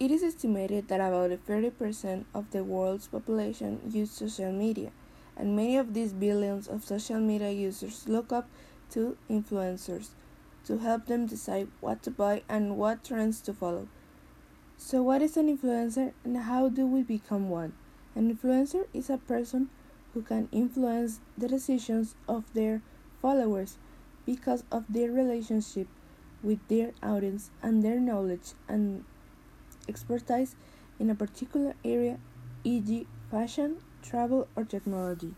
It is estimated that about 30% of the world's population use social media, and many of these billions of social media users look up to influencers to help them decide what to buy and what trends to follow. So, what is an influencer and how do we become one? An influencer is a person who can influence the decisions of their followers because of their relationship with their audience and their knowledge and expertise in a particular area, e.g., fashion, travel, or technology.